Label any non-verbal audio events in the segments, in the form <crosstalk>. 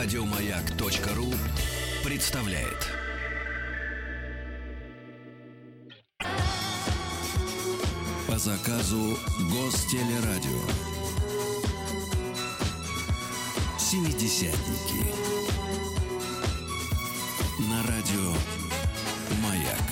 Радиомаяк.ру представляет. По заказу Гостелерадио. Семидесятники. На радио Маяк.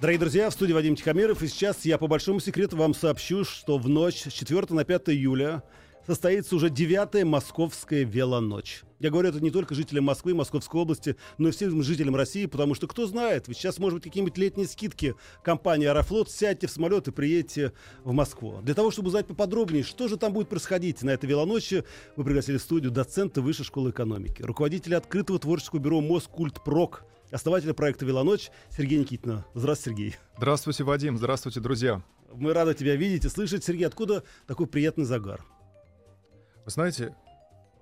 Дорогие друзья, в студии Вадим Тихомиров, и сейчас я по большому секрету вам сообщу, что в ночь с 4 на 5 июля состоится уже девятая московская велоночь. Я говорю это не только жителям Москвы, Московской области, но и всем жителям России, потому что кто знает, ведь сейчас, может быть, какие-нибудь летние скидки компании «Аэрофлот», сядьте в самолет и приедете в Москву. Для того, чтобы узнать поподробнее, что же там будет происходить на этой велоночи, мы пригласили в студию доцента Высшей школы экономики, руководителя открытого творческого бюро «Москультпрок», основателя проекта «Велоночь» Сергей Никитина. Здравствуйте, Сергей. Здравствуйте, Вадим. Здравствуйте, друзья. Мы рады тебя видеть и слышать. Сергей, откуда такой приятный загар? Вы знаете,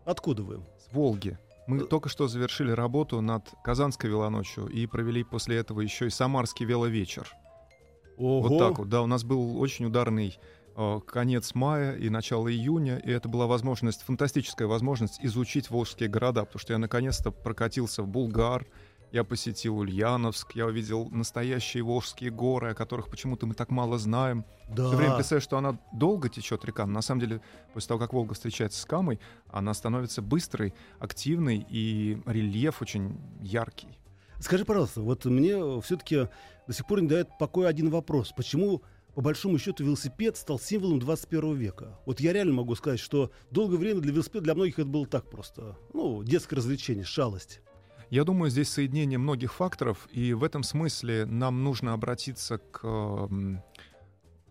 Откуда вы? с Волги. Мы Э. только что завершили работу над Казанской велоночью и провели после этого еще и Самарский веловечер. Ого. Вот так вот, да. У нас был очень ударный э, конец мая и начало июня, и это была возможность, фантастическая возможность изучить волжские города, потому что я наконец-то прокатился в Булгар, я посетил Ульяновск, я увидел настоящие волжские горы, о которых почему-то мы так мало знаем. Да. Все время представляешь, что она долго течет река, но на самом деле после того, как Волга встречается с Камой, она становится быстрой, активной, и рельеф очень яркий. Скажи, пожалуйста, вот мне все-таки до сих пор не дает покоя один вопрос. Почему, по большому счету, велосипед стал символом 21 века? Вот я реально могу сказать, что долгое время для велосипеда для многих это было так просто. Ну, детское развлечение, шалость. Я думаю, здесь соединение многих факторов, и в этом смысле нам нужно обратиться к,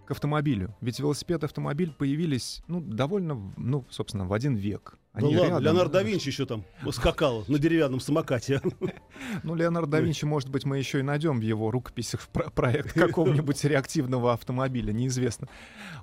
к автомобилю. Ведь велосипед и автомобиль появились, ну, довольно, ну, собственно, в один век. Ну ладно, рядом. Леонардо да Винчи еще там скакал на деревянном самокате. <laughs> Ну, Леонардо да Винчи, может быть, мы еще и найдем в его рукописях про- проект какого-нибудь <laughs> реактивного автомобиля, неизвестно.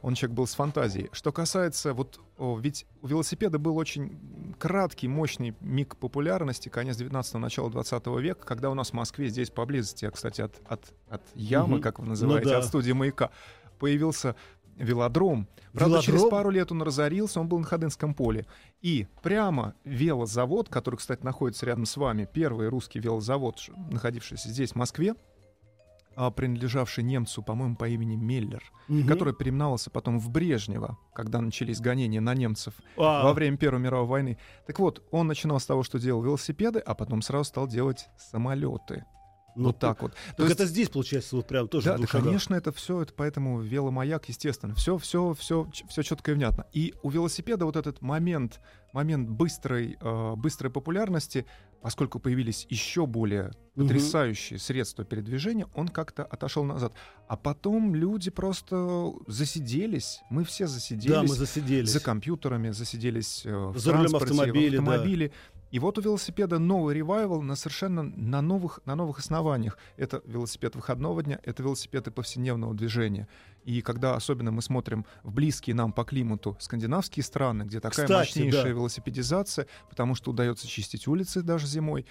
Он человек был с фантазией. Что касается, вот, о, ведь у велосипеда был очень краткий, мощный миг популярности, конец 19-го, начало 20 века, когда у нас в Москве, здесь поблизости, кстати, от, от, от ямы, Мгм. как вы называете, Ну да. от студии «Маяка», появился велодром. Правда, Велодром? через пару лет он разорился, он был на Ходынском поле. И прямо велозавод, который, кстати, находится рядом с вами, первый русский велозавод, находившийся здесь, в Москве, а, принадлежавший немцу, по-моему, по имени Меллер, Мгм. который переименовался потом в Брежнева, когда начались гонения на немцев А, во время Первой мировой войны. Так вот, он начинал с того, что делал велосипеды, а потом сразу стал делать самолеты. Ну вот так вот. Так То есть- это здесь, получается, вот прям тоже да, да, конечно, это все, это поэтому веломаяк, естественно, все, все, все, все четко и внятно. И у велосипеда вот этот момент, момент быстрой, э, быстрой популярности, поскольку появились еще более потрясающие средства передвижения, он как-то отошел назад. А потом люди просто засиделись, мы все засиделись. Да, мы засиделись. За компьютерами, засиделись э, в За рулем транспорте, в автомобиля, да. И вот у велосипеда новый ревайвал на совершенно на новых, на новых основаниях. Это велосипед выходного дня, это велосипеды повседневного движения. И когда особенно мы смотрим в близкие нам по климату скандинавские страны, где такая Кстати, мощнейшая да. велосипедизация, потому что удается чистить улицы даже зимой,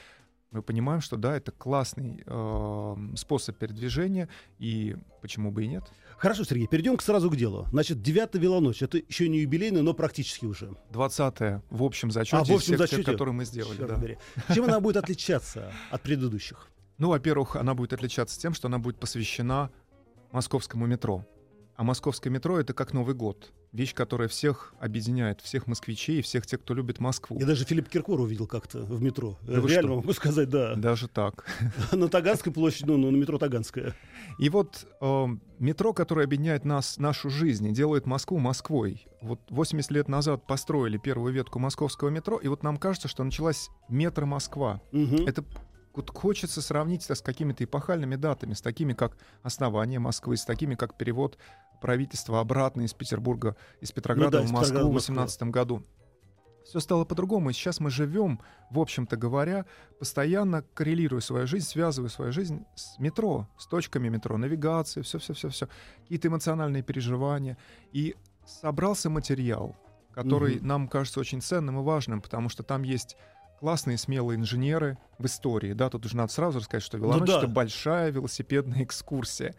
мы понимаем, что да, это классный э, способ передвижения, и почему бы и нет. Хорошо, Сергей, перейдем к сразу к делу. Значит, девятая велоночь. Это еще не юбилейная, но практически уже. 20 в общем зачете, А, в общем зачете? которые мы сделали. Да. побери. Чем она будет отличаться от предыдущих? Ну, во-первых, она будет отличаться тем, что она будет посвящена московскому метро. А московское метро — это как Новый год. Вещь, которая всех объединяет, всех москвичей и всех тех, кто любит Москву. Я даже Филипп Киркор увидел как-то в метро. Да Реально что? могу сказать, да. Даже так. <laughs> На Таганской площади, ну, на метро Таганская. И вот э, метро, которое объединяет нас, нашу жизнь и делает Москву Москвой. Вот 80 лет назад построили первую ветку московского метро, и вот нам кажется, что началась метро Москва. Мгм. Это вот хочется сравнить это с какими-то эпохальными датами, с такими как основание Москвы, с такими как перевод правительства обратно из Петербурга, из Петрограда Ну да, в Москву в в Москву. 18 году. Все стало по-другому, и сейчас мы живем, в общем-то говоря, постоянно коррелируя свою жизнь, связывая свою жизнь с метро, с точками метро, навигацией, все-все-все-все, какие-то эмоциональные переживания. И собрался материал, который Мгм. нам кажется очень ценным и важным, потому что там есть классные, смелые инженеры в истории. Да, тут уже надо сразу рассказать, что велоночь да. это большая велосипедная экскурсия.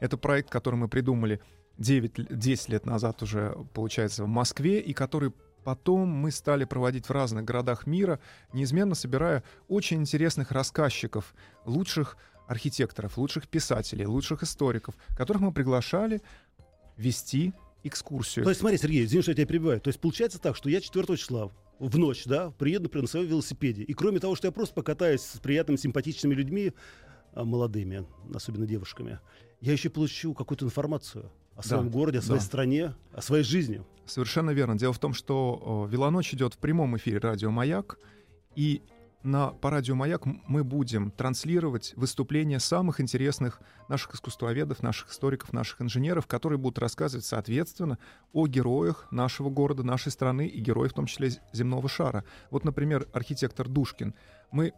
Это проект, который мы придумали 9, л- 10 лет назад уже, получается, в Москве, и который потом мы стали проводить в разных городах мира, неизменно собирая очень интересных рассказчиков, лучших архитекторов, лучших писателей, лучших историков, которых мы приглашали вести экскурсию. То есть, смотри, Сергей, извини, что я тебя перебиваю. То есть, получается так, что я 4 числа в ночь, да, приеду, например, на своем велосипеде. И кроме того, что я просто покатаюсь с приятными, симпатичными людьми, а, молодыми, особенно девушками, я еще получу какую-то информацию о своем Да, городе, о своей да. стране, о своей жизни. Совершенно верно. Дело в том, что э, «Велоночь» идет в прямом эфире радио «Маяк», и на, по радио «Маяк» мы будем транслировать выступления самых интересных наших искусствоведов, наших историков, наших инженеров, которые будут рассказывать, соответственно, о героях нашего города, нашей страны и героев, в том числе земного шара. Вот, например, архитектор Душкин. Мы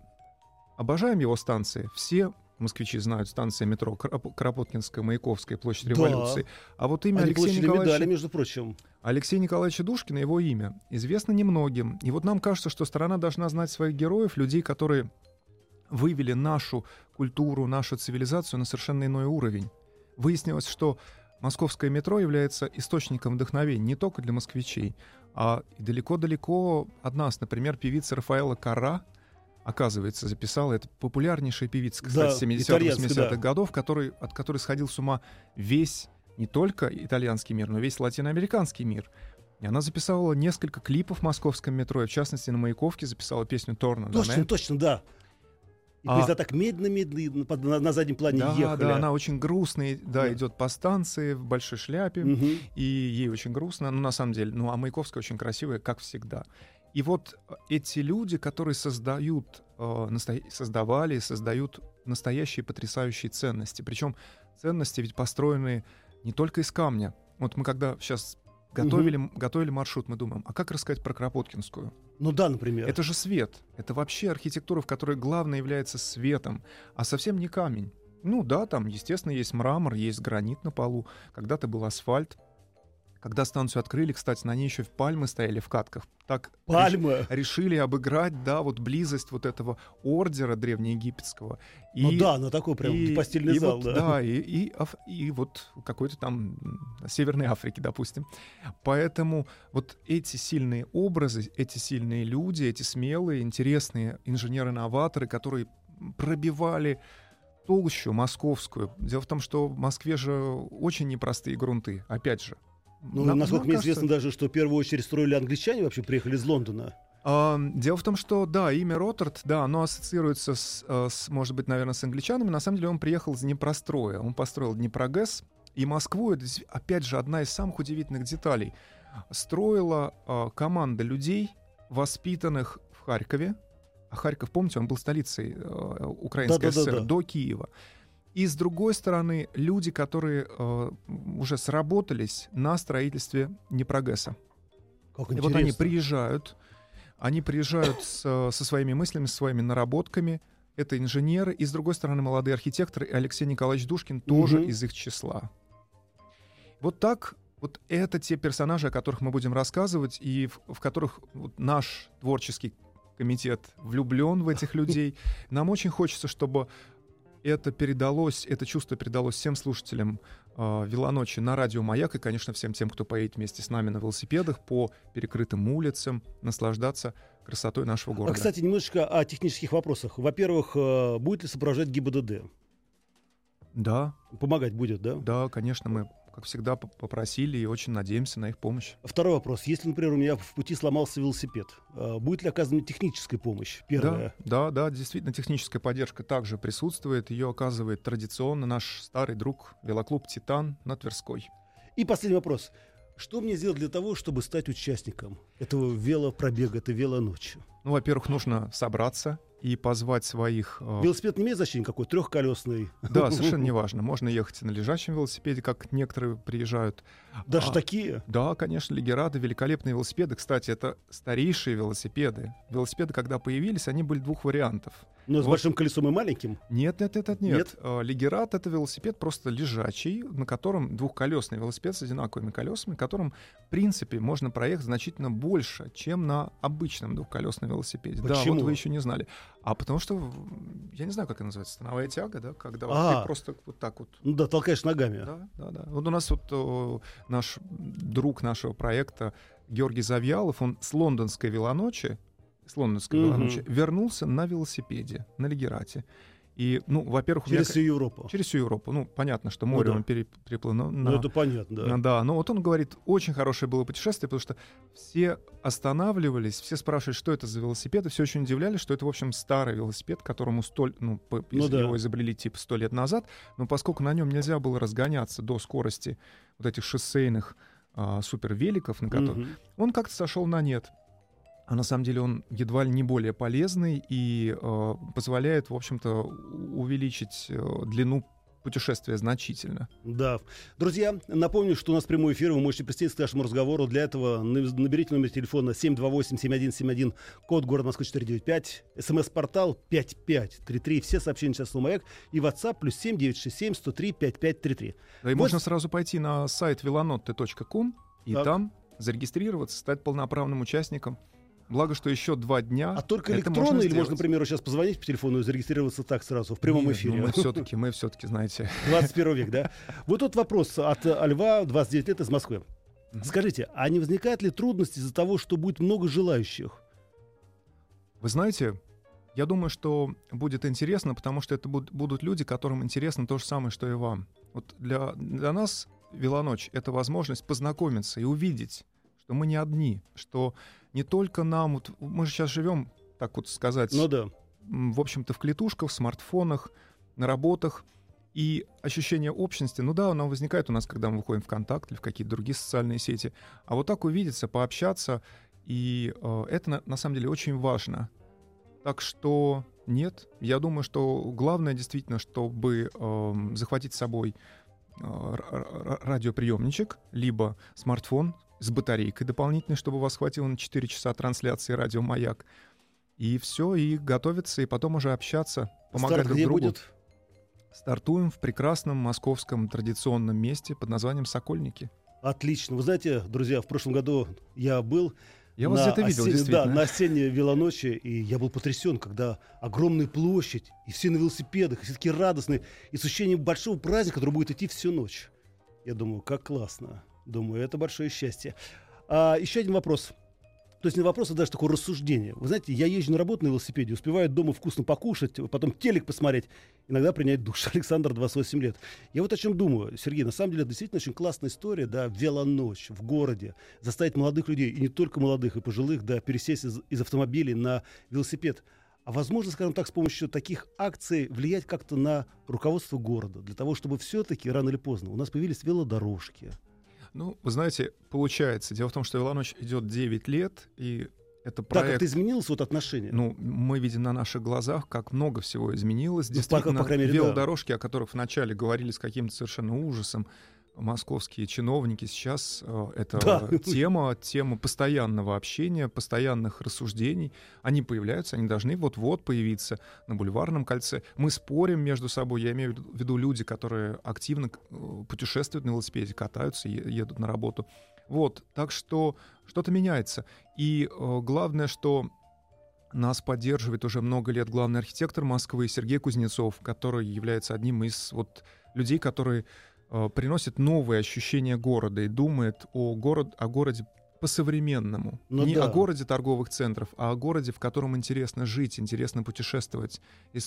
обожаем его станции. Все москвичи знают станции метро Кропоткинская, Маяковская, площадь Да. революции. А вот имя Они Алексея Николаевича... медали, между прочим. Алексея Николаевича Душкина, его имя, известно немногим. И вот нам кажется, что страна должна знать своих героев, людей, которые вывели нашу культуру, нашу цивилизацию на совершенно иной уровень. Выяснилось, что московское метро является источником вдохновения не только для москвичей, а далеко-далеко от нас. Например, певица Рафаэла Кара, оказывается, записала, это популярнейшая певица, Да, кстати, 70-х, итальянская, 80-х да. годов, который, от которой сходил с ума весь не только итальянский мир, но весь латиноамериканский мир. И она записала несколько клипов в московском метро, и в частности на Маяковке записала песню «Торна». Точно, точно, да. И А- поезда так медленно-медленно на, на заднем плане Да, ехали. да, она очень грустная, да, Да. идет по станции в большой шляпе, Мгм. и ей очень грустно, ну, на самом деле, ну, а Маяковская очень красивая, как всегда. И вот э, эти люди, которые создают, э, создавали создают настоящие потрясающие ценности, причем ценности ведь построены не только из камня. Вот мы когда сейчас готовили, м- готовили маршрут, мы думаем, а как рассказать про Кропоткинскую? Ну да, например. Это же свет. Это вообще архитектура, в которой главное является светом, а совсем не камень. Ну да, там, естественно, есть мрамор, есть гранит на полу. Когда-то был асфальт. Когда станцию открыли, кстати, на ней еще пальмы стояли в катках. Так реш- Пальма. решили обыграть, да, вот близость вот этого ордера древнеегипетского. И, Ну да, на такой прям и- постельный и зал, вот, да. да, и, и, Аф- и вот какой-то там Северной Африки, допустим. Поэтому вот эти сильные образы, эти сильные люди, эти смелые, интересные инженеры-новаторы, которые пробивали толщу московскую. Дело в том, что в Москве же очень непростые грунты, опять же. Ну, Нам- насколько нам мне кажется- известно даже, что в первую очередь строили англичане, вообще приехали из Лондона. Дело в том, что да, имя Роттерд, да, оно ассоциируется с, э, с, может быть, наверное, с англичанами. На самом деле он приехал из Днепростроя. Он построил Днепрогэс. И Москву, это, опять же, одна из самых удивительных деталей. Строила э, команда людей, воспитанных в Харькове. А Харьков, помните, он был столицей э, Украинской Да-да-да-да. ССР до Киева. И с другой стороны, люди, которые э, уже сработались на строительстве Днепрогэса. Как И интересно. вот они приезжают, они приезжают с, э, со своими мыслями, со своими наработками. Это инженеры, и с другой стороны молодые архитекторы, и Алексей Николаевич Душкин тоже Мгм. из их числа. Вот так, вот это те персонажи, о которых мы будем рассказывать, и в, в которых вот наш творческий комитет влюблен в этих <laughs> людей. Нам очень хочется, чтобы это передалось, это чувство передалось всем слушателям э, «Велоночи» на радио «Маяк» и, конечно, всем тем, кто поедет вместе с нами на велосипедах по перекрытым улицам, наслаждаться красотой нашего А, города. кстати, немножечко о технических вопросах. Во-первых, э, будет ли сопровождать ГИБДД? Да, Помогать будет, да? да, конечно, мы, как всегда, попросили и очень надеемся на их помощь. Второй вопрос. Если, например, у меня в пути сломался велосипед, э, будет ли оказана техническая помощь? Первое. Да, да, да, действительно, техническая поддержка также присутствует. Ее оказывает традиционно наш старый друг велоклуб «Титан» на Тверской. И последний вопрос. Что мне сделать для того, чтобы стать участником этого велопробега, этой велоночи? Ну, во-первых, нужно собраться и позвать своих... э, Велосипед не имеет значения какой? Трехколесный? Да, <laughs> совершенно неважно. Можно ехать на лежачем велосипеде, как некоторые приезжают. Даже А, такие? Да, конечно, Лигерады, великолепные велосипеды. Кстати, это старейшие велосипеды. Велосипеды, когда появились, они были двух вариантов. Но с вот. большим колесом и маленьким? Нет, нет, нет, нет, Нет? нет. А, Лигерат — это велосипед просто лежачий, на котором двухколесный велосипед с одинаковыми колесами, которым, в принципе, можно проехать значительно больше, чем на обычном двухколесном велосипеде. Да, Почему? вот вы еще не знали. А потому что, я не знаю, как это называется, становая тяга, да, когда вот А. ты просто вот так вот Ну да, толкаешь ногами. да, да, да. Вот у нас вот о, наш друг нашего проекта Георгий Завьялов, он с лондонской велоночи, с лондонской Мгм. велоночи вернулся на велосипеде, на Лигерате. И, ну, во-первых, меня Через к- всю Европу. через всю Европу. Ну, понятно, что море да. он пере- переплыл. но Ну, на- это понятно, да. Да, но вот он говорит, очень хорошее было путешествие, потому что все останавливались, все спрашивали, что это за велосипед, и все очень удивлялись, что это, в общем, старый велосипед, которому столь, ну, по- Ну да. его изобрели типа сто лет назад, но поскольку на нем нельзя было разгоняться до скорости вот этих шоссейных а, супервеликов, на которых Мгм. он как-то сошел на нет. А на самом деле он едва ли не более полезный и э, позволяет, в общем-то, увеличить э, длину путешествия значительно. Да. Друзья, напомню, что у нас прямой эфир, вы можете присоединиться к нашему разговору. Для этого на- наберите номер телефона 728-7171, код город Москвы 495, смс-портал 5533, все сообщения сейчас на маяк, и WhatsApp плюс 7967 103 5533. Да и Вот. можно сразу пойти на сайт velonote.com и Так. там зарегистрироваться, стать полноправным участником. Благо, что еще два дня. А только электронно или сделать. можно, например, сейчас позвонить по телефону и зарегистрироваться так сразу, в прямом Нет, эфире? ну мы <laughs> все-таки, мы все-таки, знаете, 21 век, да? <laughs> Вот тут вопрос от Льва, 29 лет, из Москвы. Скажите, а не возникает ли трудности из-за того, что будет много желающих? Вы знаете, я думаю, что будет интересно, потому что это буд- будут люди, которым интересно то же самое, что и вам. Вот для, для нас велоночь — это возможность познакомиться и увидеть, что мы не одни, что не только нам... Вот мы же сейчас живем, так вот сказать, Ну да. в общем-то, в клетушках, в смартфонах, на работах. И ощущение общности, ну да, оно возникает у нас, когда мы выходим в контакт или в какие-то другие социальные сети. А вот так увидеться, пообщаться, и э, это на, на самом деле очень важно. Так что нет, я думаю, что главное действительно, чтобы эм, захватить с собой э, радиоприемничек, либо смартфон с батарейкой дополнительной, чтобы у вас хватило на 4 часа трансляции радио «Маяк». И все, и готовиться, и потом уже общаться, помогать Старт друг где другу. будет? Стартуем в прекрасном московском традиционном месте под названием Сокольники. Отлично. Вы знаете, друзья, в прошлом году я был Я вас на где-то видел, действительно. Да, на осенней велоночи, и я был потрясен, когда огромная площадь, и все на велосипедах, и все такие радостные, и с ощущением большого праздника, который будет идти всю ночь. Я думаю, как классно. Думаю, это большое счастье. А, еще один вопрос. То есть не вопрос, а даже такое рассуждение. Вы знаете, я езжу на работу на велосипеде, успеваю дома вкусно покушать, потом телек посмотреть, иногда принять душ. <laughs> Александр, 28 лет. Я вот о чем думаю, Сергей, на самом деле это действительно очень классная история, да, велоночь в городе, заставить молодых людей, и не только молодых, и пожилых, да, пересесть из, из автомобилей на велосипед. А возможно, скажем так, с помощью таких акций влиять как-то на руководство города, для того, чтобы все-таки рано или поздно у нас появились велодорожки. Ну, вы знаете, получается. Дело в том, что «Велоночь» идет 9 лет, и это Да, проект... как-то изменилось вот отношение. Ну, мы видим на наших глазах, как много всего изменилось. Ну, Действительно, по- по мере, да. велодорожки, о которых вначале говорили с каким-то совершенно ужасом, московские чиновники сейчас э, это Да. тема, тема постоянного общения, постоянных рассуждений. Они появляются, они должны вот-вот появиться на бульварном кольце. Мы спорим между собой, я имею в виду люди, которые активно э, путешествуют на велосипеде, катаются, едут на работу. Вот, так что что-то меняется. И э, главное, что нас поддерживает уже много лет главный архитектор Москвы Сергей Кузнецов, который является одним из вот людей, которые э, приносят новые ощущения города и думает о, город, о городе по-современному. Ну Не да. о городе торговых центров, а о городе, в котором интересно жить, интересно путешествовать. И,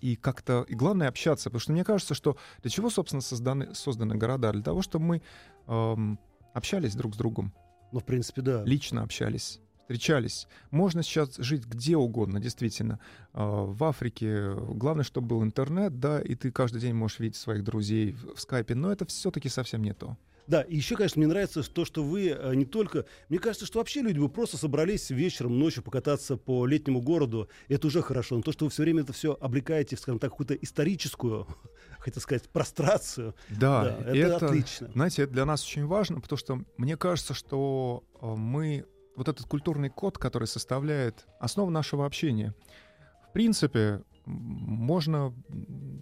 и как-то... И главное общаться, потому что мне кажется, что для чего, собственно, созданы, созданы города? Для того, чтобы мы эм, общались друг с другом Ну, в принципе, да. лично общались, встречались. Можно сейчас жить где угодно, действительно. А, В Африке главное, чтобы был интернет, да, и ты каждый день можешь видеть своих друзей в скайпе, но это все-таки совсем не то. Да, и еще, конечно, мне нравится то, что вы э, не только... Мне кажется, что вообще люди бы просто собрались вечером, ночью покататься по летнему городу. Это уже хорошо. Но то, что вы все время это все облекаете в, скажем так, какую-то историческую, <laughs> хотел сказать, прострацию. Да, Да, и это отлично. Знаете, это для нас очень важно, потому что мне кажется, что э, мы вот этот культурный код, который составляет основу нашего общения, в принципе, можно,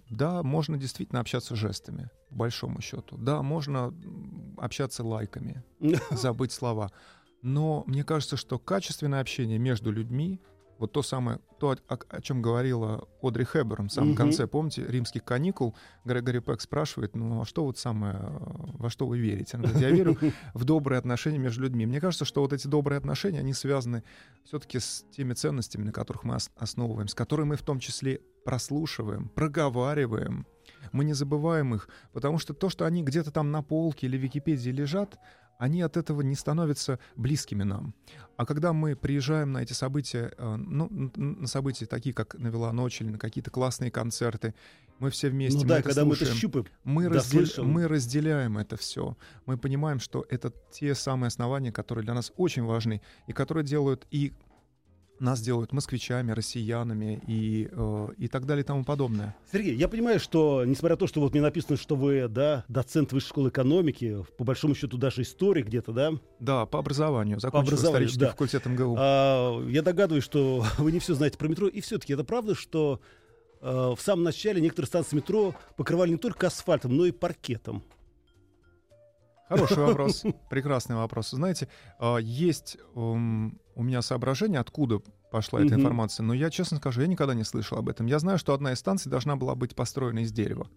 да, можно действительно общаться жестами, по большому счету. Да, можно общаться лайками, <laughs> забыть слова. Но мне кажется, что качественное общение между людьми Вот то самое, то, о, о чем говорила Одри Хэбберн в самом Мгм. конце, помните, римских каникул, Грегори Пек спрашивает, ну а что вот самое, э, во что вы верите? Она говорит, я верю в добрые отношения между людьми. Мне кажется, что вот эти добрые отношения, они связаны все-таки с теми ценностями, на которых мы ос- основываемся, которые мы в том числе прослушиваем, проговариваем. Мы не забываем их, потому что то, что они где-то там на полке или в Википедии лежат, они от этого не становятся близкими нам. А когда мы приезжаем на эти события, э, ну, на события такие, как «Навела ночь» или на какие-то классные концерты, мы все вместе, Ну мы да, это когда мы это слушаем. щупаем. Мы, Да, раздел- слышим. мы разделяем это все. Мы понимаем, что это те самые основания, которые для нас очень важны, и которые делают и нас делают москвичами, россиянами и, э, и так далее и тому подобное. Сергей, я понимаю, что, несмотря на то, что вот мне написано, что вы, да, доцент высшей школы экономики, по большому счету даже историк где-то, да, Да, по образованию. Закончил образованию, исторический да. факультет МГУ. А, я догадываюсь, что <laughs> вы не все знаете про метро. И все-таки это правда, что а, в самом начале некоторые станции метро покрывали не только асфальтом, но и паркетом. Хороший вопрос, прекрасный вопрос. Знаете, а, есть у меня соображение, откуда пошла эта информация, но я, честно скажу, я никогда не слышал об этом. Я знаю, что одна из станций должна была быть построена из дерева.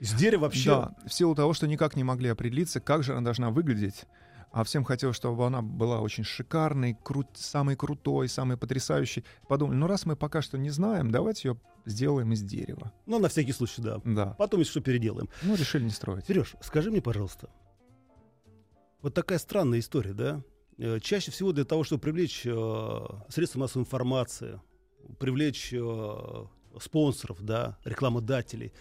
Из дерева вообще. Да, в силу того, что никак не могли определиться, как же она должна выглядеть. А всем хотелось, чтобы она была очень шикарной, кру- самой крутой, самой потрясающей. Подумали, ну раз мы пока что не знаем, давайте ее сделаем из дерева. Ну, на всякий случай, да. Да. Потом, если что, переделаем. Ну, решили не строить. Сереж, скажи мне, пожалуйста, вот такая странная история, да? Э, Чаще всего для того, чтобы привлечь э, средства массовой информации, привлечь э, спонсоров, да, рекламодателей,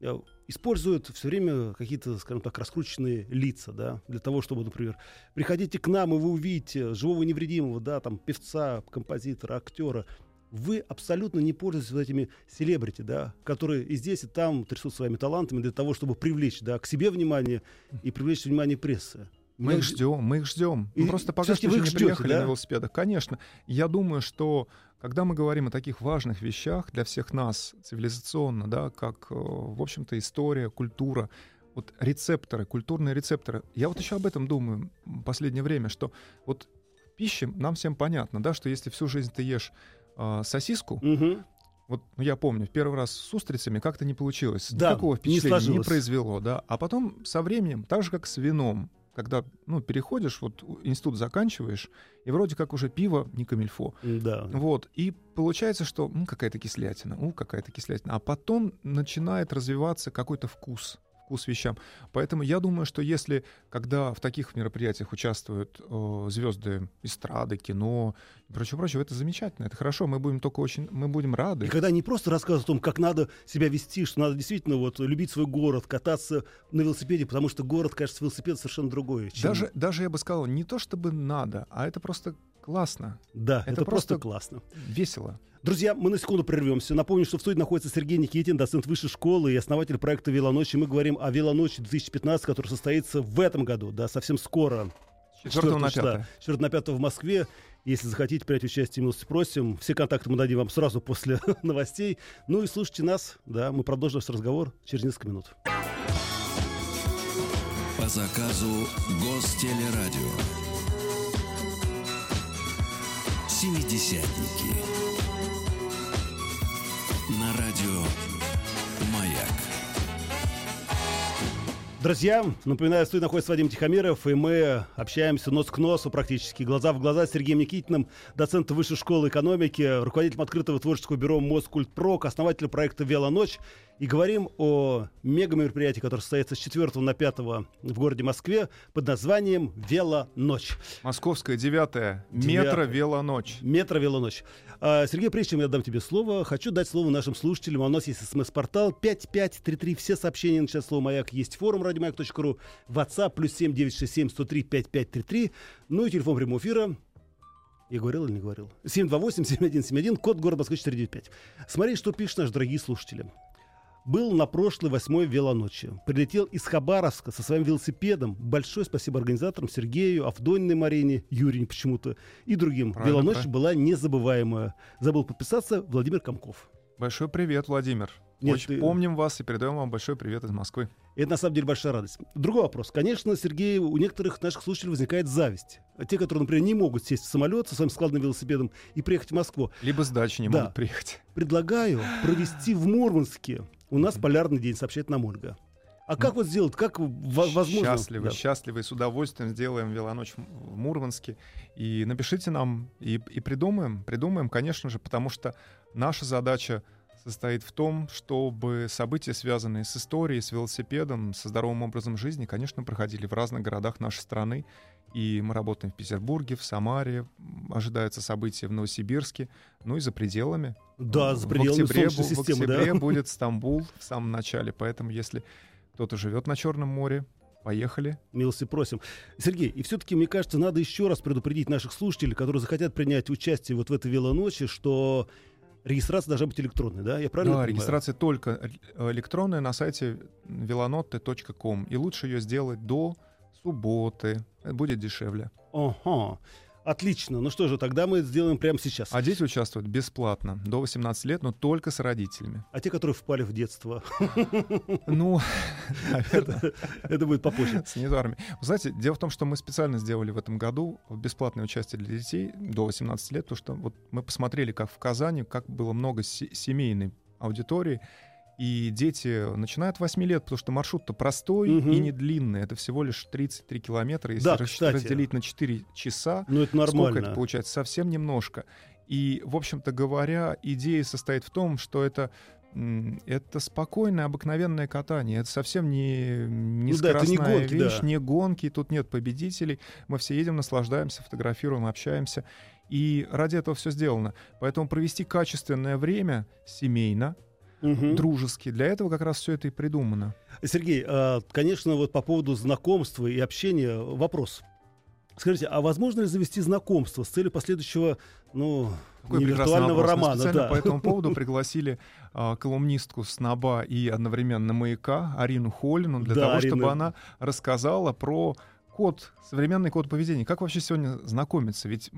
э, используют все время какие-то, скажем так, раскрученные лица, да, для того, чтобы, например, приходите к нам, и вы увидите живого невредимого, да, там, певца, композитора, актера. Вы абсолютно не пользуетесь вот этими селебрити, да, которые и здесь, и там трясут своими талантами для того, чтобы привлечь, да, к себе внимание и привлечь внимание прессы. Мы Я- их ждем, мы их ждем. И Мы просто пока что не ждёте, приехали да? на велосипедах. Конечно. Я думаю, что когда мы говорим о таких важных вещах для всех нас цивилизационно, да, как, э, в общем-то, история, культура, вот рецепторы, культурные рецепторы. Я вот еще об этом думаю в последнее время, что вот в пище нам всем понятно, да, что если всю жизнь ты ешь э, сосиску, Мгм. вот ну, я помню, первый раз с устрицами как-то не получилось. Да, Никакого не впечатления не, сложилось. произвело, да. А потом со временем, так же как с вином, когда ну, переходишь, вот институт заканчиваешь, и вроде как уже пиво не камильфо. Да. Вот, и получается, что ну, какая-то кислятина, у, какая-то кислятина. А потом начинает развиваться какой-то вкус вкус вещам. Поэтому я думаю, что если, когда в таких мероприятиях участвуют э, звезды эстрады, кино и прочее, прочее, это замечательно, это хорошо, мы будем только очень, мы будем рады. И когда не просто рассказывают о том, как надо себя вести, что надо действительно вот любить свой город, кататься на велосипеде, потому что город, кажется, велосипед совершенно другое. чем- Даже, даже я бы сказал, не то чтобы надо, а это просто классно, Да, это, это просто... просто- классно. весело. Друзья, мы на секунду прервемся. Напомню, что в студии находится Сергей Никитин, доцент высшей школы и основатель проекта «Велоночь». И мы говорим о «Велоночи 2015», который состоится в этом году, да, совсем скоро. 4 на 5. 4 на 5 в Москве. Если захотите принять участие, милости просим. Все контакты мы дадим вам сразу после <laughs> новостей. Ну и слушайте нас. Да, мы продолжим наш разговор через несколько минут. По заказу Гостелерадио. Семидесятники. На радио Маяк. Друзья, напоминаю, в студии находится Вадим Тихомиров, и мы общаемся нос к носу практически, глаза в глаза с Сергеем Никитиным, доцентом Высшей школы экономики, руководителем открытого творческого бюро Москультпрок, основателем проекта «Велоночь». И говорим о мега-мероприятии, которое состоится с 4 на 5 в городе Москве под названием «Велоночь». Московская девятая. Девятая. Метро велоночь. Метро «Велоночь». А, Сергей, прежде чем я дам тебе слово, хочу дать слово нашим слушателям. А У нас есть смс-портал 5533. Все сообщения начинают слово «Маяк». Есть форум радиомаяк.ру, WhatsApp, плюс 7967 103 5533. Ну и телефон прямого эфира. Я говорил или не говорил? 728-7171, код города Москвы 495. Смотри, что пишут наши дорогие слушатели. Был на прошлой восьмой велоночи. Прилетел из Хабаровска со своим велосипедом. Большое спасибо организаторам Сергею, Авдониной Марине, Юрий почему-то и другим. Правильно, Велоночь правильно. была незабываемая. Забыл подписаться Владимир Комков. Большой привет, Владимир. Нет, Очень ты- помним вас и передаем вам большой привет из Москвы. Это на самом деле большая радость. Другой вопрос. Конечно, Сергей, у некоторых наших слушателей возникает зависть. Те, которые, например, не могут сесть в самолет со своим складным велосипедом и приехать в Москву. Либо с дачи не Да. могут приехать. Предлагаю провести в Мурманске. У нас полярный день, сообщает нам Ольга. А как вот сделать? Как во- возможно? Счастливы, Да. счастливы, с удовольствием сделаем велоночь в в Мурманске. И напишите нам, и, и придумаем, придумаем, конечно же, потому что наша задача состоит в том, чтобы события, связанные с историей, с велосипедом, со здоровым образом жизни, конечно, проходили в разных городах нашей страны. И мы работаем в Петербурге, в Самаре, ожидаются события в Новосибирске, ну и за пределами. Да, за В пределами октябре, Солнечной бу- системы, в октябре да. <laughs> будет Стамбул в самом начале, поэтому если кто-то живет на Черном море, поехали. Милости просим. Сергей, и все-таки, мне кажется, надо еще раз предупредить наших слушателей, которые захотят принять участие вот в этой велоночи, что регистрация должна быть электронной, да? Я правильно да, понимаю? регистрация только электронная на сайте velonote.com. И лучше ее сделать до субботы. Это будет дешевле. Ага. Отлично. Ну что же, тогда мы это сделаем прямо сейчас. А дети участвуют бесплатно, до 18 лет, но только с родителями. А те, которые впали в детство, <laughs> Ну, <laughs> наверное, это будет попозже. с низарами. Вы знаете, дело в том, что мы специально сделали в этом году бесплатное участие для детей до 18 лет, потому что вот мы посмотрели, как в Казани, как было много се- семейной аудитории, и дети начинают 8 лет, потому что маршрут-то простой Мгм. и не длинный. Это всего лишь 33 километра. Если Да, кстати. разделить на 4 часа, Ну, это сколько нормально. это получается? Совсем немножко. И, в общем-то говоря, идея состоит в том, что это это спокойное, обыкновенное катание. Это совсем не, не Ну да, это не скоростная гонки, вещь, да. не гонки, тут нет победителей. Мы все едем, наслаждаемся, фотографируем, общаемся. И ради этого все сделано. Поэтому провести качественное время семейно, Мгм. дружески, для этого как раз все это и придумано. Сергей, а, конечно, вот по поводу знакомства и общения вопрос. Скажите, а возможно ли завести знакомство с целью последующего, ну, Какой не виртуального вопрос. Мы романа, специально да? по этому <laughs> поводу пригласили а, колумнистку Сноба и одновременно Маяка Арину Холину для Да, того, Арина. чтобы она рассказала про код, современный код поведения. Как вообще сегодня знакомиться? Ведь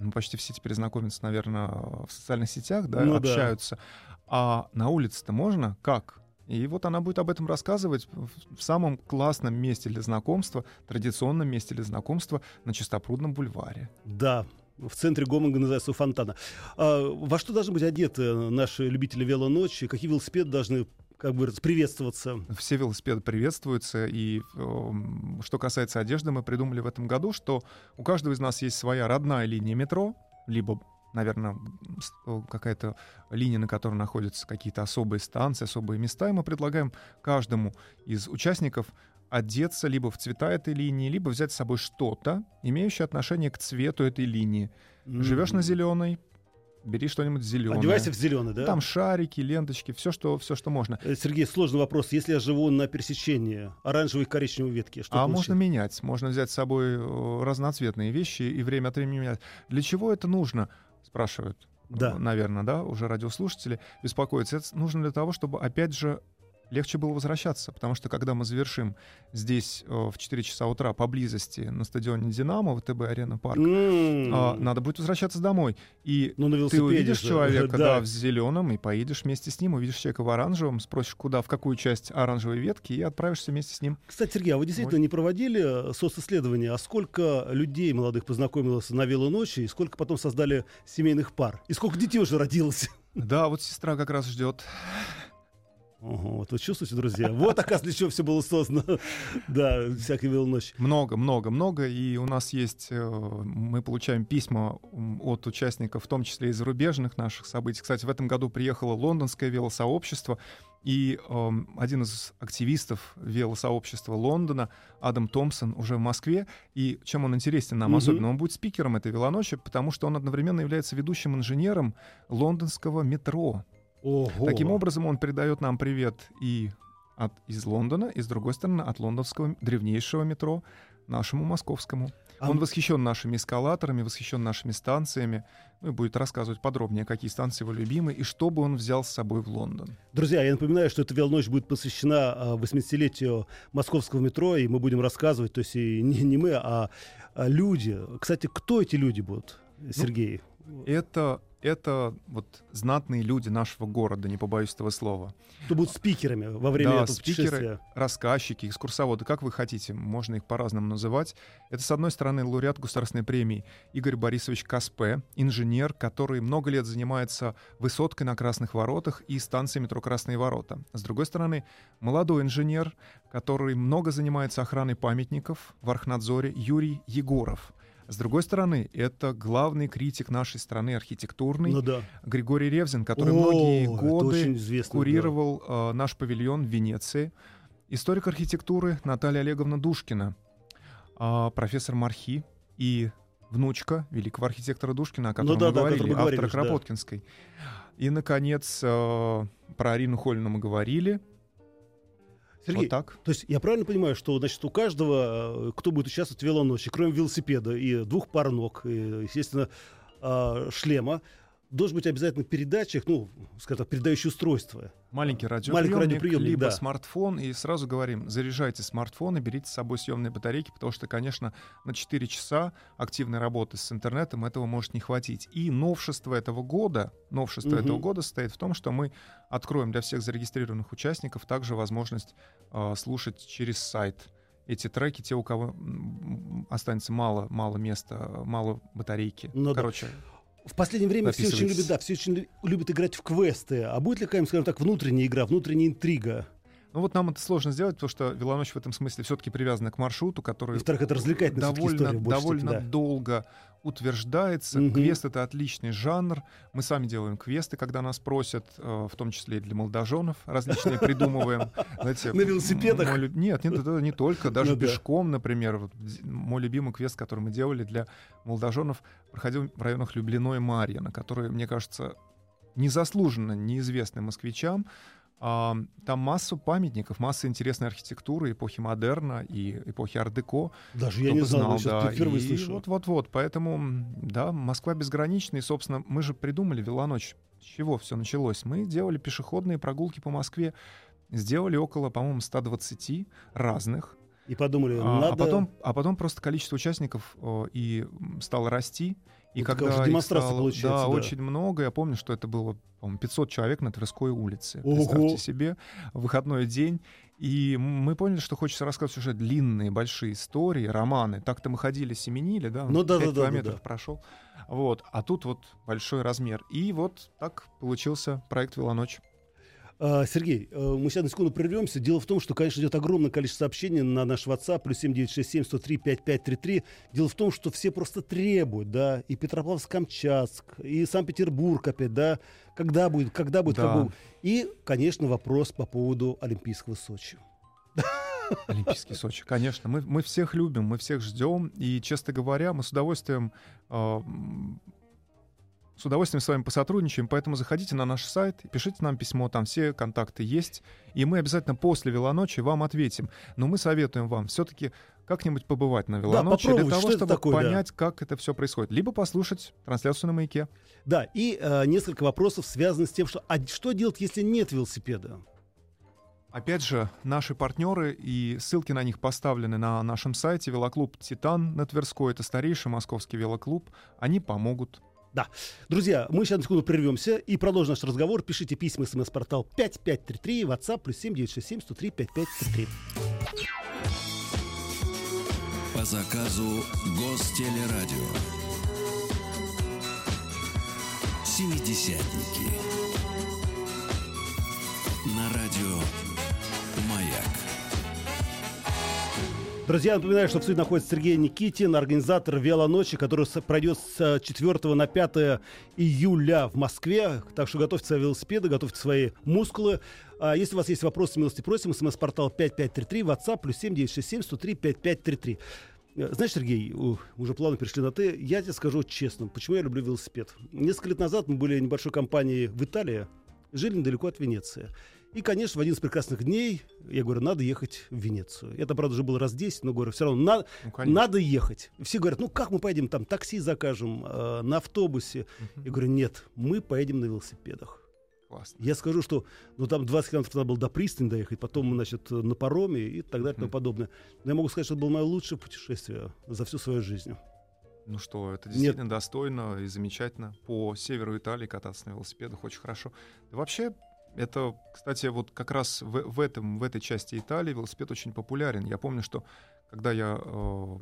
ну, почти все теперь знакомятся, наверное, в социальных сетях, да, Ну да. общаются. А на улице-то можно? Как? И вот она будет об этом рассказывать в самом классном месте для знакомства, традиционном месте для знакомства на Чистопрудном бульваре. Да, в центре гомоорганизации фонтана. А, во что должны быть одеты наши любители велоночи? Какие велосипеды должны, как бы, приветствоваться? Все велосипеды приветствуются. И эм, что касается одежды, мы придумали в этом году, что у каждого из нас есть своя родная линия метро, либо наверное, э, какая-то линия, на которой находятся какие-то особые станции, особые места, и мы предлагаем каждому из участников одеться либо в цвета этой линии, либо взять с собой что-то, имеющее отношение к цвету этой линии. Живешь на зеленой, бери что-нибудь зеленое. Одевайся в зеленый, да? Там шарики, ленточки, все, что, все, что можно. Э, Сергей, сложный вопрос. Если я живу на пересечении оранжевой и коричневой ветки, что а получится? можно менять, можно взять с собой э, разноцветные вещи и время от времени менять. Для чего это нужно? Спрашивают, Да. наверное, да, уже радиослушатели беспокоятся. Это нужно для того, чтобы, опять же, легче было возвращаться, потому что когда мы завершим здесь э, в 4 часа утра поблизости на стадионе «Динамо» ВТБ «Арена Парк», а, надо будет возвращаться домой. И Ну, ты увидишь же. человека, <laughs> да. да, в зеленом, и поедешь вместе с ним, увидишь человека в оранжевом, спросишь, куда, в какую часть оранжевой ветки, и отправишься вместе с ним. Кстати, Сергей, а вы действительно не проводили социсследования, а сколько людей молодых познакомилось на велоночи, и сколько потом создали семейных пар? И сколько детей уже родилось? Да, вот сестра как раз ждет. Ага, вот вы чувствуете, друзья? Вот, оказывается, для чего все было создано. <laughs> Да, всякая велоночь. Много, много, много. И у нас есть, э, мы получаем письма от участников, в том числе и зарубежных наших событий. Кстати, в этом году приехало лондонское велосообщество, и эм, один из активистов велосообщества Лондона, Адам Томпсон, уже в Москве. И чем он интересен нам Мгм. особенно? Он будет спикером этой велоночи, потому что он одновременно является ведущим инженером лондонского метро. Ого. Таким образом, он передает нам привет и от, из Лондона, и с другой стороны от лондонского древнейшего метро нашему московскому. А Он восхищен нашими эскалаторами, восхищен нашими станциями, ну и будет рассказывать подробнее, какие станции его любимые и что бы он взял с собой в Лондон. Друзья, я напоминаю, что эта велоночь будет посвящена а, 80-летию московского метро, и мы будем рассказывать, то есть и не, не мы, а, а люди. Кстати, кто эти люди будут, Сергей? Это это вот знатные люди нашего города, не побоюсь этого слова. Кто будут спикерами во время Да, этого спикеры, рассказчики, экскурсоводы, как вы хотите, можно их по-разному называть. Это, с одной стороны, лауреат государственной премии Игорь Борисович Каспе, инженер, который много лет занимается высоткой на Красных воротах и станцией метро Красные ворота. С другой стороны, молодой инженер, который много занимается охраной памятников в Архнадзоре, Юрий Егоров. С другой стороны, это главный критик нашей страны архитектурный Ну да. Григорий Ревзин, который О, многие годы известно, да. курировал э, наш павильон в Венеции. Историк архитектуры Наталья Олеговна Душкина, а, профессор Мархи и внучка великого архитектора Душкина, о котором Ну да, мы да, говорили, мы автора говорили, да. Кропоткинской. И, наконец, э, про Арину Холину мы говорили. Сергей, Вот так. то есть я правильно понимаю, что значит у каждого, э, кто будет участвовать в велоночи, кроме велосипеда и двух пар ног, и, естественно, а, шлема, должен быть обязательно передатчик, ну, скажем так, передающее устройство. Маленький Маленький радиоприемник, радиоприемник, либо да. смартфон. И сразу говорим, заряжайте смартфон и берите с собой съемные батарейки, потому что, конечно, на 4 часа активной работы с интернетом этого может не хватить. И новшество этого года, новшество Мгм. этого года состоит в том, что мы откроем для всех зарегистрированных участников также возможность э, слушать через сайт эти треки, те, у кого останется мало, мало места, мало батарейки. Ну да. В последнее время все очень любят, да, все очень лю- любят играть в квесты. А будет ли какая-нибудь, скажем так, внутренняя игра, внутренняя интрига? ну вот нам это сложно сделать, потому что велоночь в этом смысле все-таки привязана к маршруту, который И, во-вторых, это развлекательная довольно, история довольно степени, да. долго утверждается. Мгм. Квест — это отличный жанр. Мы сами делаем квесты, когда нас просят, э, в том числе и для молодоженов различные <laughs> придумываем. Знаете, На велосипедах? мой Нет, нет, это не только. Даже Ну да. пешком, например. Вот Мой любимый квест, который мы делали для молодоженов, проходил в районах Люблино и Марьино, которые, мне кажется, незаслуженно неизвестны москвичам. А, Там масса памятников, масса интересной архитектуры эпохи модерна и эпохи ар-деко. Даже я не знал, сейчас да. впервые И слышу. Вот-вот-вот. Поэтому, да, Москва безгранична. И, собственно, мы же придумали велоночь. С чего все началось? Мы делали пешеходные прогулки по Москве. Сделали около, по-моему, 120 разных. И подумали, А, а надо... потом, а потом просто количество участников о, и стало расти. И Вот такая когда демонстрация стало, получается, да, да. очень много, я помню, что это было, по-моему, 500 человек на Тверской улице. Ого! Представьте себе, выходной день. И мы поняли, что хочется рассказывать уже длинные, большие истории, романы. Так-то мы ходили, семенили, да, Ну да, да, да, да, километров да. прошел. Вот. А тут вот большой размер. И вот так получился проект «Велоночь». А, Сергей, э, мы сейчас на секунду прервемся. Дело в том, что, конечно, идет огромное количество сообщений на наш WhatsApp, плюс 7967 103 5533. Дело в том, что все просто требуют, да, и Петропавловск-Камчатск, и Санкт-Петербург опять, да, когда будет, когда будет, Да. как будет. И, конечно, вопрос по поводу Олимпийского Сочи. Олимпийский Сочи, конечно. Мы, мы всех любим, мы всех ждем. И, честно говоря, мы с удовольствием э, с удовольствием с вами посотрудничаем, поэтому заходите на наш сайт, пишите нам письмо, там все контакты есть, и мы обязательно после велоночи вам ответим. Но мы советуем вам все-таки как-нибудь побывать на велоночи для попробовать, того, что чтобы такое, да. понять, как это все происходит. Либо послушать трансляцию на маяке. Да, и э, несколько вопросов связаны с тем, что а что делать, если нет велосипеда? Опять же, наши партнеры и ссылки на них поставлены на нашем сайте. Велоклуб «Титан» на Тверской, это старейший московский велоклуб. Они помогут. Друзья, мы сейчас на секунду прервемся и продолжим наш разговор. Пишите письма, смс-портал 5533, WhatsApp, плюс 7967 103 5533. По заказу Гостелерадио. Семидесятники. На радио Маяк. Друзья, напоминаю, что в студии находится Сергей Никитин, организатор велоночи, который пройдет с 4 на 5 июля в Москве. Так что готовьте свои велосипеды, готовьте свои мускулы. А если у вас есть вопросы, милости просим. СМС-портал 5533, WhatsApp, плюс 7967 103 5533. Э, Знаешь, Сергей, уже плавно перешли на «ты». Я тебе скажу честно, почему я люблю велосипед. Несколько лет назад мы были небольшой компанией в Италии, жили недалеко от Венеции. И, конечно, в один из прекрасных дней я говорю, надо ехать в Венецию. Это, правда, уже было раз 10, но говорю, все равно на- Ну, конечно. надо ехать. Все говорят, ну как мы поедем там, такси закажем, э, на автобусе. Мгм. Я говорю, нет, мы поедем на велосипедах. Классно. Я скажу, что ну там 20 километров надо было до пристани доехать, потом, значит, на пароме и так далее и тому подобное. Но я могу сказать, что это было мое лучшее путешествие за всю свою жизнь. Ну что, это действительно Нет. достойно и замечательно. По северу Италии кататься на велосипедах очень хорошо. Да вообще, это, кстати, вот как раз в, в, этом, в этой части Италии велосипед очень популярен. Я помню, что когда я э,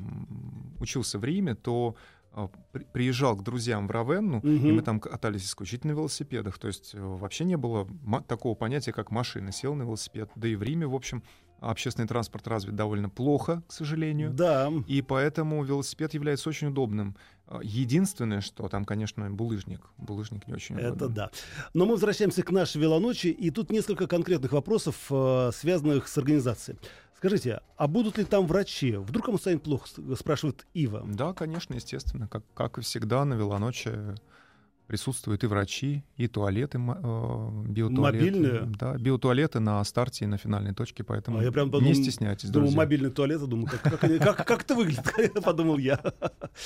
учился в Риме, то э, при, приезжал к друзьям в Равенну, угу. и мы там катались исключительно на велосипедах. То есть э, вообще не было такого понятия, как машина. Сел на велосипед. Да и в Риме, в общем, общественный транспорт развит довольно плохо, к сожалению. Да. И поэтому велосипед является очень удобным. А, единственное, что там, конечно, булыжник. Булыжник не очень удобный. Это да. Но мы возвращаемся к нашей велоночи, и тут несколько конкретных вопросов, э, связанных с организацией. Скажите, а будут ли там врачи? Вдруг ему станет плохо, спрашивает Ива. Да, конечно, естественно. Как, как и всегда на велоночи присутствуют и врачи, и туалеты, э, биотуалеты. Мобильные? Да, биотуалеты на старте и на финальной точке, поэтому а я прям подумал, не стесняйтесь, думаю, друзья. мобильный туалет, думаю, как, как, как, как это выглядит, <laughs> подумал я.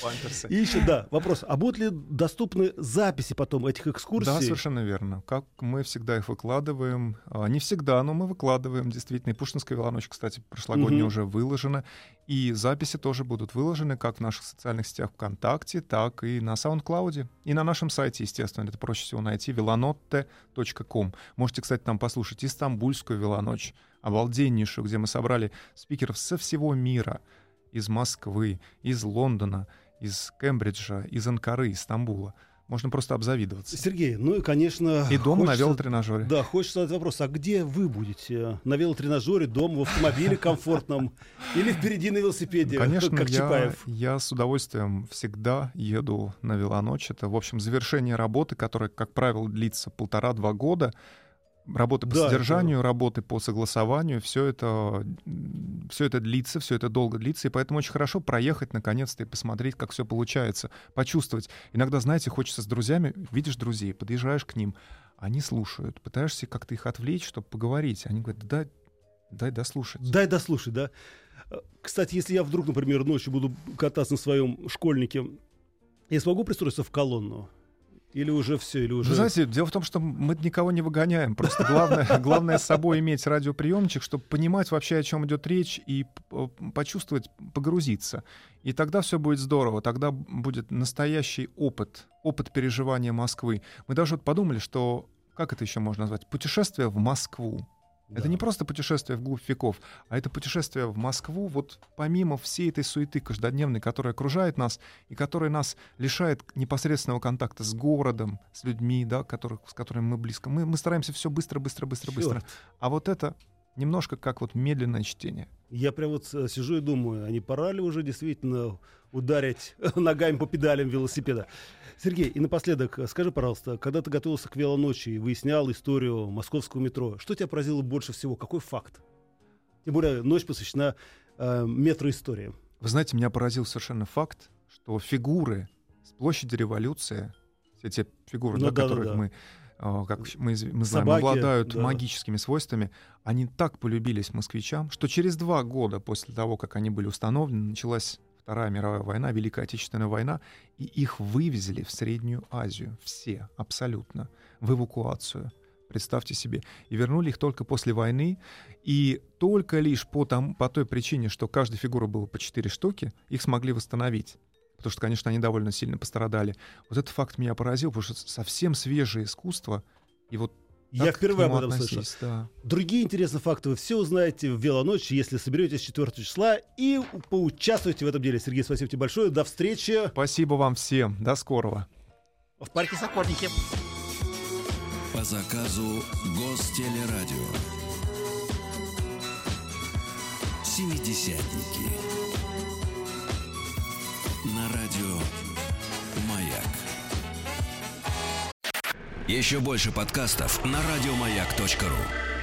Памперсы. И еще, да, вопрос, а будут ли доступны записи потом этих экскурсий? Да, совершенно верно. Как мы всегда их выкладываем, а, не всегда, но мы выкладываем, действительно. И Пушкинская велоночь, кстати, прошлогодняя угу. уже выложена. И записи тоже будут выложены как в наших социальных сетях ВКонтакте, так и на SoundCloud. И на нашем сайте, естественно, это проще всего найти, velonotte.com. Можете, кстати, там послушать Истамбульскую велоночь, обалденнейшую, где мы собрали спикеров со всего мира, из Москвы, из Лондона, из Кембриджа, из Анкары, из Стамбула — можно просто обзавидоваться. Сергей, ну и, конечно... И дома хочется, на велотренажере. Да, хочется задать вопрос, а где вы будете? На велотренажере, дома, в автомобиле комфортном? Или впереди на велосипеде, конечно, как я, Чапаев? я с удовольствием всегда еду на велоночь. Это, в общем, завершение работы, которая, как правило, длится полтора-два года работы по да, содержанию, это... работы по согласованию, все это, все это длится, все это долго длится, и поэтому очень хорошо проехать наконец-то и посмотреть, как все получается, почувствовать. Иногда, знаете, хочется с друзьями, видишь друзей, подъезжаешь к ним, они слушают, пытаешься как-то их отвлечь, чтобы поговорить. Они говорят, дай, дай дослушать. Дай дослушать, да. Кстати, если я вдруг, например, ночью буду кататься на своем школьнике, я смогу пристроиться в колонну? Или уже все, или уже... Вы знаете, дело в том, что мы никого не выгоняем. Просто главное, <laughs> главное с собой иметь радиоприемничек, чтобы понимать вообще, о чем идет речь, и почувствовать, погрузиться. И тогда все будет здорово. Тогда будет настоящий опыт, опыт переживания Москвы. Мы даже вот подумали, что как это еще можно назвать? Путешествие в Москву. Да. Это не просто путешествие вглубь веков, а это путешествие в Москву, вот помимо всей этой суеты каждодневной, которая окружает нас и которая нас лишает непосредственного контакта с городом, с людьми, да, которых, с которыми мы близко. Мы, мы стараемся все быстро, быстро, быстро, Черт. быстро. А вот это немножко как вот медленное чтение. Я прям вот э, сижу и думаю, а не пора ли уже действительно ударить <laughs> ногами по педалям велосипеда? Сергей, и напоследок, э, скажи, пожалуйста, когда ты готовился к велоночи и выяснял историю московского метро, что тебя поразило больше всего? Какой факт? Тем более ночь посвящена э, метроистории. Вы знаете, меня поразил совершенно факт, что фигуры с площади революции, все те фигуры, ну, да, да, которых да, мы как мы, мы знаем, Собаки, обладают да. магическими свойствами, они так полюбились москвичам, что через два года после того, как они были установлены, началась Вторая мировая война, Великая Отечественная война, и их вывезли в Среднюю Азию. Все, абсолютно, в эвакуацию. Представьте себе. И вернули их только после войны. И только лишь по, там, по той причине, что каждой фигуры было по четыре штуки, их смогли восстановить. Потому что, конечно, они довольно сильно пострадали. Вот этот факт меня поразил, потому что совсем свежее искусство. И вот я впервые об этом слышу. Да. Другие интересные факты вы все узнаете в велоночь, если соберетесь 4 числа и поучаствуйте в этом деле. Сергей, спасибо тебе большое. До встречи. Спасибо вам всем. До скорого. В парке Сокольники. По заказу Гостелерадио. Семидесятники. На радио Еще больше подкастов на радиомаяк.ру